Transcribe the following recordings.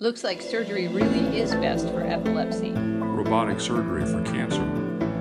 Looks like surgery really is best for epilepsy. Robotic surgery for cancer.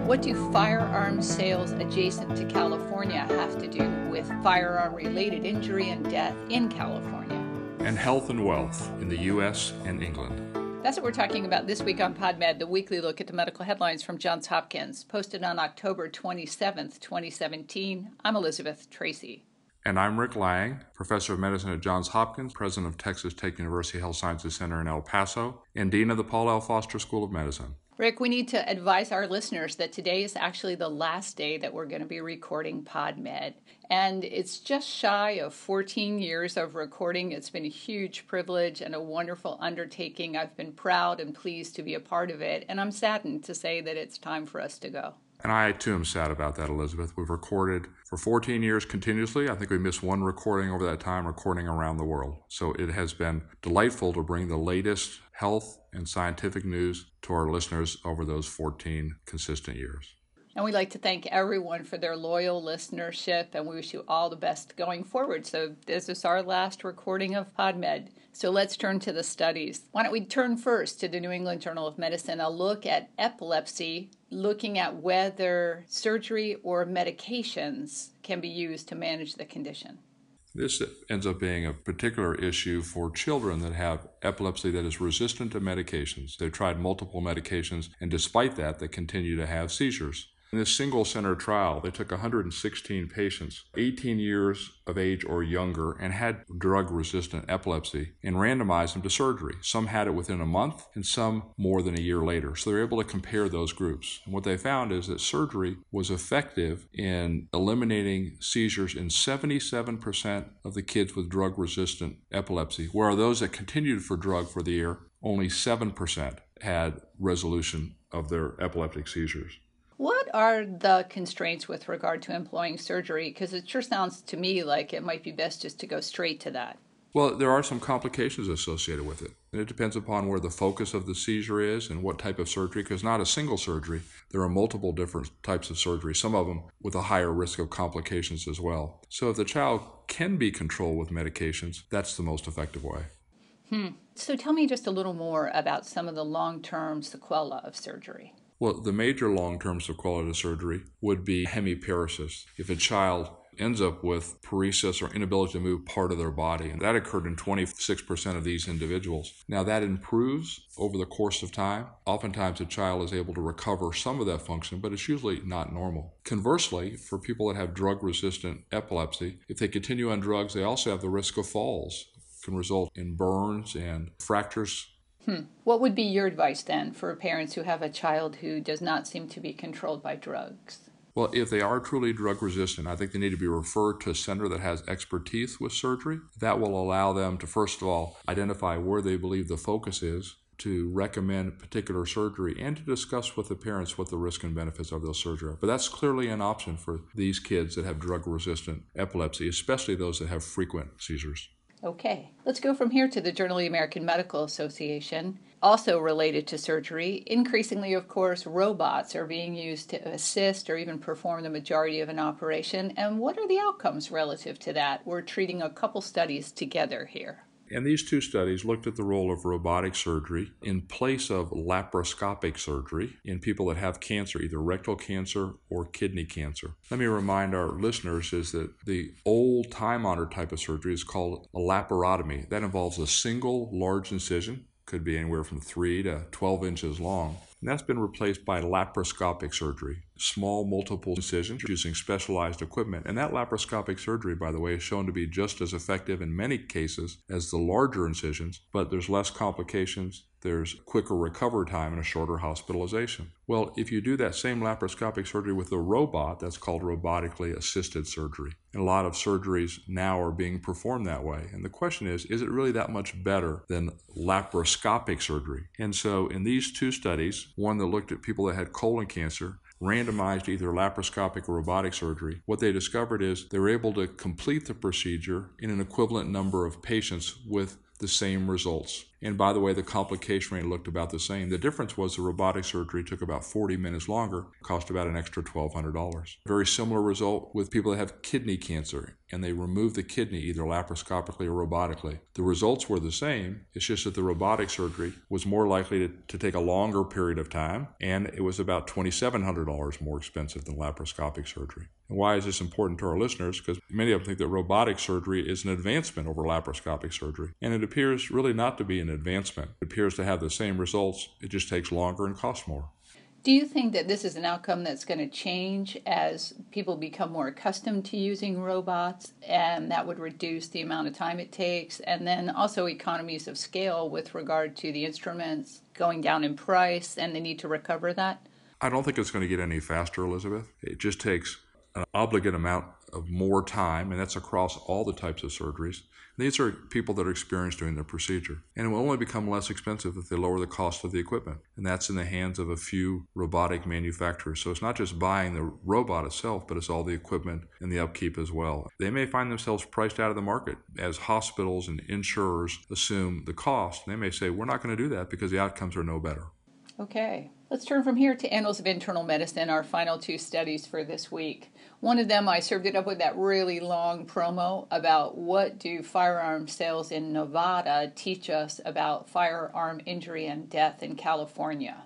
What do firearm sales adjacent to California have to do with firearm related injury and death in California? And health and wealth in the U.S. and England. That's what we're talking about this week on PodMed, the weekly look at the medical headlines from Johns Hopkins, posted on October 27th, 2017. I'm Elizabeth Tracey. And I'm Rick Lange, professor of medicine at Johns Hopkins, president of Texas Tech University Health Sciences Center in El Paso, and dean of the Paul L. Foster School of Medicine. Rick, we need to advise our listeners that today is actually the last day that we're going to be recording PodMed. And it's just shy of 14 years of recording. It's been a huge privilege and a wonderful undertaking. I've been proud and pleased to be a part of it. And I'm saddened to say that it's time for us to go. And I too am sad about that, Elizabeth. We've recorded for 14 years continuously. I think we missed one recording over that time, recording around the world. So it has been delightful to bring the latest health and scientific news to our listeners over those 14 consistent years. And we'd like to thank everyone for their loyal listenership, and we wish you all the best going forward. So, this is our last recording of PodMed. So, let's turn to the studies. Why don't we turn first to the New England Journal of Medicine, a look at epilepsy, looking at whether surgery or medications can be used to manage the condition. This ends up being a particular issue for children that have epilepsy that is resistant to medications. They've tried multiple medications, and despite that, they continue to have seizures. In this single center trial, they took 116 patients, 18 years of age or younger, and had drug resistant epilepsy and randomized them to surgery. Some had it within a month and some more than a year later. So they're able to compare those groups. And what they found is that surgery was effective in eliminating seizures in 77% of the kids with drug resistant epilepsy, where those that continued for drug for the year, only 7% had resolution of their epileptic seizures. What are the constraints with regard to employing surgery? Because it sure sounds to me like it might be best just to go straight to that. Well, there are some complications associated with it. And it depends upon where the focus of the seizure is and what type of surgery, because not a single surgery. There are multiple different types of surgery, some of them with a higher risk of complications as well. So if the child can be controlled with medications, that's the most effective way. Hmm. So tell me just a little more about some of the long term sequelae of surgery. Well, the major long term sequelae of surgery would be hemiparesis. If a child ends up with paresis or inability to move part of their body, and that occurred in 26% of these individuals. Now, that improves over the course of time. Oftentimes, a child is able to recover some of that function, but it's usually not normal. Conversely, for people that have drug resistant epilepsy, if they continue on drugs, they also have the risk of falls. Can result in burns and fractures Hmm. What would be your advice then for parents who have a child who does not seem to be controlled by drugs? Well, if they are truly drug resistant, I think they need to be referred to a center that has expertise with surgery. That will allow them to, first of all, identify where they believe the focus is, to recommend particular surgery, and to discuss with the parents what the risk and benefits of those surgery are. But that's clearly an option for these kids that have drug resistant epilepsy, especially those that have frequent seizures. Okay, let's go from here to the Journal of the American Medical Association. Also related to surgery, increasingly, of course, robots are being used to assist or even perform the majority of an operation. And what are the outcomes relative to that? We're treating a couple studies together here. And these two studies looked at the role of robotic surgery in place of laparoscopic surgery in people that have cancer, either rectal cancer or kidney cancer. Let me remind our listeners is that the old time honored type of surgery is called a laparotomy. That involves a single large incision, could be anywhere from 3 to 12 inches long. And that's been replaced by laparoscopic surgery, small multiple incisions using specialized equipment. And that laparoscopic surgery, by the way, is shown to be just as effective in many cases as the larger incisions, but there's less complications, there's quicker recovery time, and a shorter hospitalization. Well, if you do that same laparoscopic surgery with a robot, that's called robotically assisted surgery. And a lot of surgeries now are being performed that way. And the question is, is it really that much better than laparoscopic surgery? And so in these two studies, one that looked at people that had colon cancer, randomized either laparoscopic or robotic surgery, what they discovered is they were able to complete the procedure in an equivalent number of patients with the same results. And by the way, the complication rate looked about the same. The difference was the robotic surgery took about 40 minutes longer, cost about an extra $1,200. Very similar result with people that have kidney cancer and they remove the kidney either laparoscopically or robotically. The results were the same, it's just that the robotic surgery was more likely to, to take a longer period of time and it was about $2,700 more expensive than laparoscopic surgery. And why is this important to our listeners? Because many of them think that robotic surgery is an advancement over laparoscopic surgery. And it appears really not to be an advancement. It appears to have the same results, it just takes longer and costs more. Do you think that this is an outcome that's going to change as people become more accustomed to using robots and that would reduce the amount of time it takes? And then also economies of scale with regard to the instruments going down in price and the need to recover that? I don't think it's going to get any faster, Elizabeth. It just takes an obligate amount of more time, and that's across all the types of surgeries. These are people that are experienced doing the procedure. And it will only become less expensive if they lower the cost of the equipment. And that's in the hands of a few robotic manufacturers. So it's not just buying the robot itself, but it's all the equipment and the upkeep as well. They may find themselves priced out of the market as hospitals and insurers assume the cost. They may say, we're not going to do that because the outcomes are no better. Okay. Let's turn from here to Annals of Internal Medicine, our final two studies for this week. One of them, I served it up with that really long promo about what do firearm sales in Nevada teach us about firearm injury and death in California.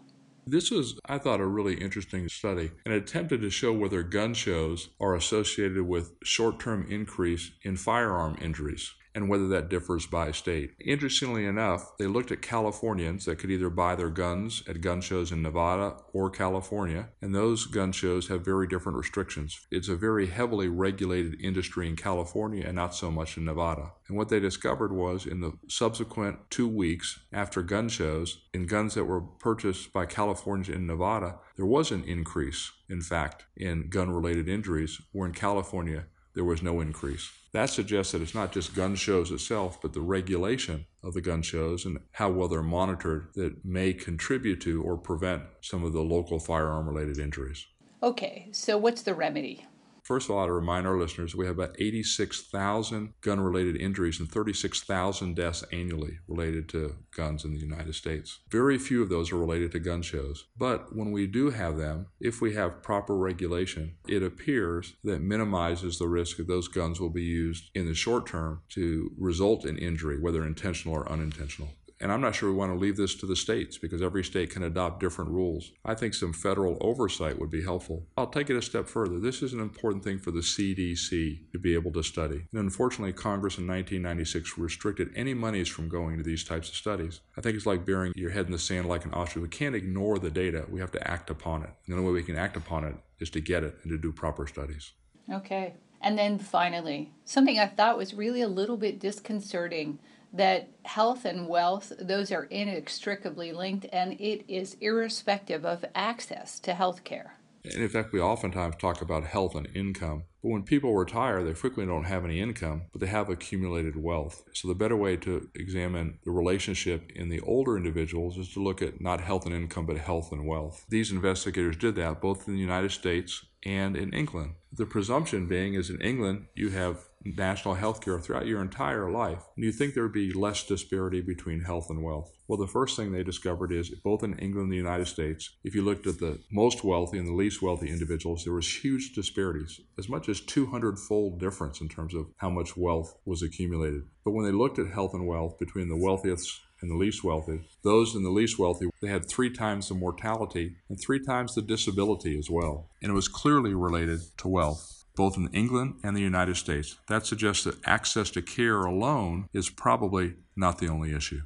This was, I thought, a really interesting study and attempted to show whether gun shows are associated with short term increase in firearm injuries and whether that differs by state. Interestingly enough, they looked at Californians that could either buy their guns at gun shows in Nevada or California, and those gun shows have very different restrictions. It's a very heavily regulated industry in California and not so much in Nevada. And what they discovered was in the subsequent two weeks after gun shows, in guns that were purchased by Californians in Nevada, there was an increase, in fact, in gun related injuries, where in California there was no increase. That suggests that it's not just gun shows itself, but the regulation of the gun shows and how well they're monitored that may contribute to or prevent some of the local firearm related injuries. Okay, so what's the remedy? First of all, I to remind our listeners, we have about 86,000 gun related injuries and 36,000 deaths annually related to guns in the United States. Very few of those are related to gun shows. But when we do have them, if we have proper regulation, it appears that minimizes the risk that those guns will be used in the short term to result in injury, whether intentional or unintentional. And I'm not sure we want to leave this to the states because every state can adopt different rules. I think some federal oversight would be helpful. I'll take it a step further. This is an important thing for the CDC to be able to study. And unfortunately, Congress in 1996 restricted any monies from going to these types of studies. I think it's like burying your head in the sand like an ostrich. We can't ignore the data, we have to act upon it. And the only way we can act upon it is to get it and to do proper studies. Okay. And then finally, something I thought was really a little bit disconcerting that health and wealth those are inextricably linked and it is irrespective of access to health care and in fact we oftentimes talk about health and income but when people retire they frequently don't have any income but they have accumulated wealth. So the better way to examine the relationship in the older individuals is to look at not health and income but health and wealth. These investigators did that both in the united states and in england. The presumption being is in england you have national health care throughout your entire life, and you think there would be less disparity between health and wealth. Well, the first thing they discovered is both in England and the United States, if you looked at the most wealthy and the least wealthy individuals, there was huge disparities, as much as 200 fold difference in terms of how much wealth was accumulated. But when they looked at health and wealth between the wealthiest and the least wealthy. Those in the least wealthy, they had three times the mortality and three times the disability as well. And it was clearly related to wealth both in England and the United States. That suggests that access to care alone is probably not the only issue.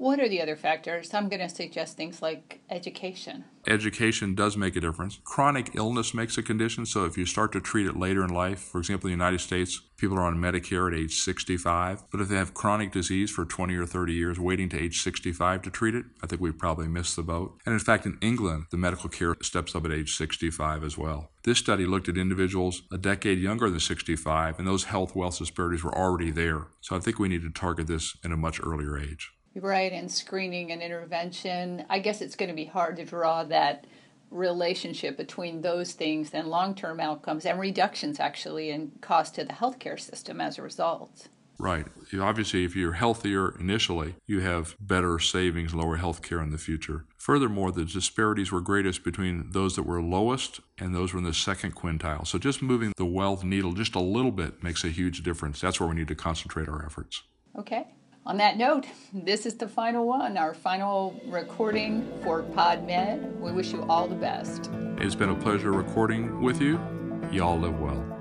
What are the other factors? I'm going to suggest things like education. Education does make a difference. Chronic illness makes a condition, so if you start to treat it later in life, for example, in the United States, people are on Medicare at age 65, but if they have chronic disease for 20 or 30 years, waiting to age 65 to treat it, I think we probably missed the boat. And in fact, in England, the medical care steps up at age 65 as well. This study looked at individuals a decade younger than 65, and those health wealth disparities were already there. So I think we need to target this in a much earlier age. Right, and screening and intervention. I guess it's going to be hard to draw that relationship between those things and long term outcomes and reductions actually in cost to the healthcare system as a result. Right. Obviously, if you're healthier initially, you have better savings, lower health care in the future. Furthermore, the disparities were greatest between those that were lowest and those were in the second quintile. So just moving the wealth needle just a little bit makes a huge difference. That's where we need to concentrate our efforts. Okay. On that note, this is the final one, our final recording for PodMed. We wish you all the best. It's been a pleasure recording with you. Y'all live well.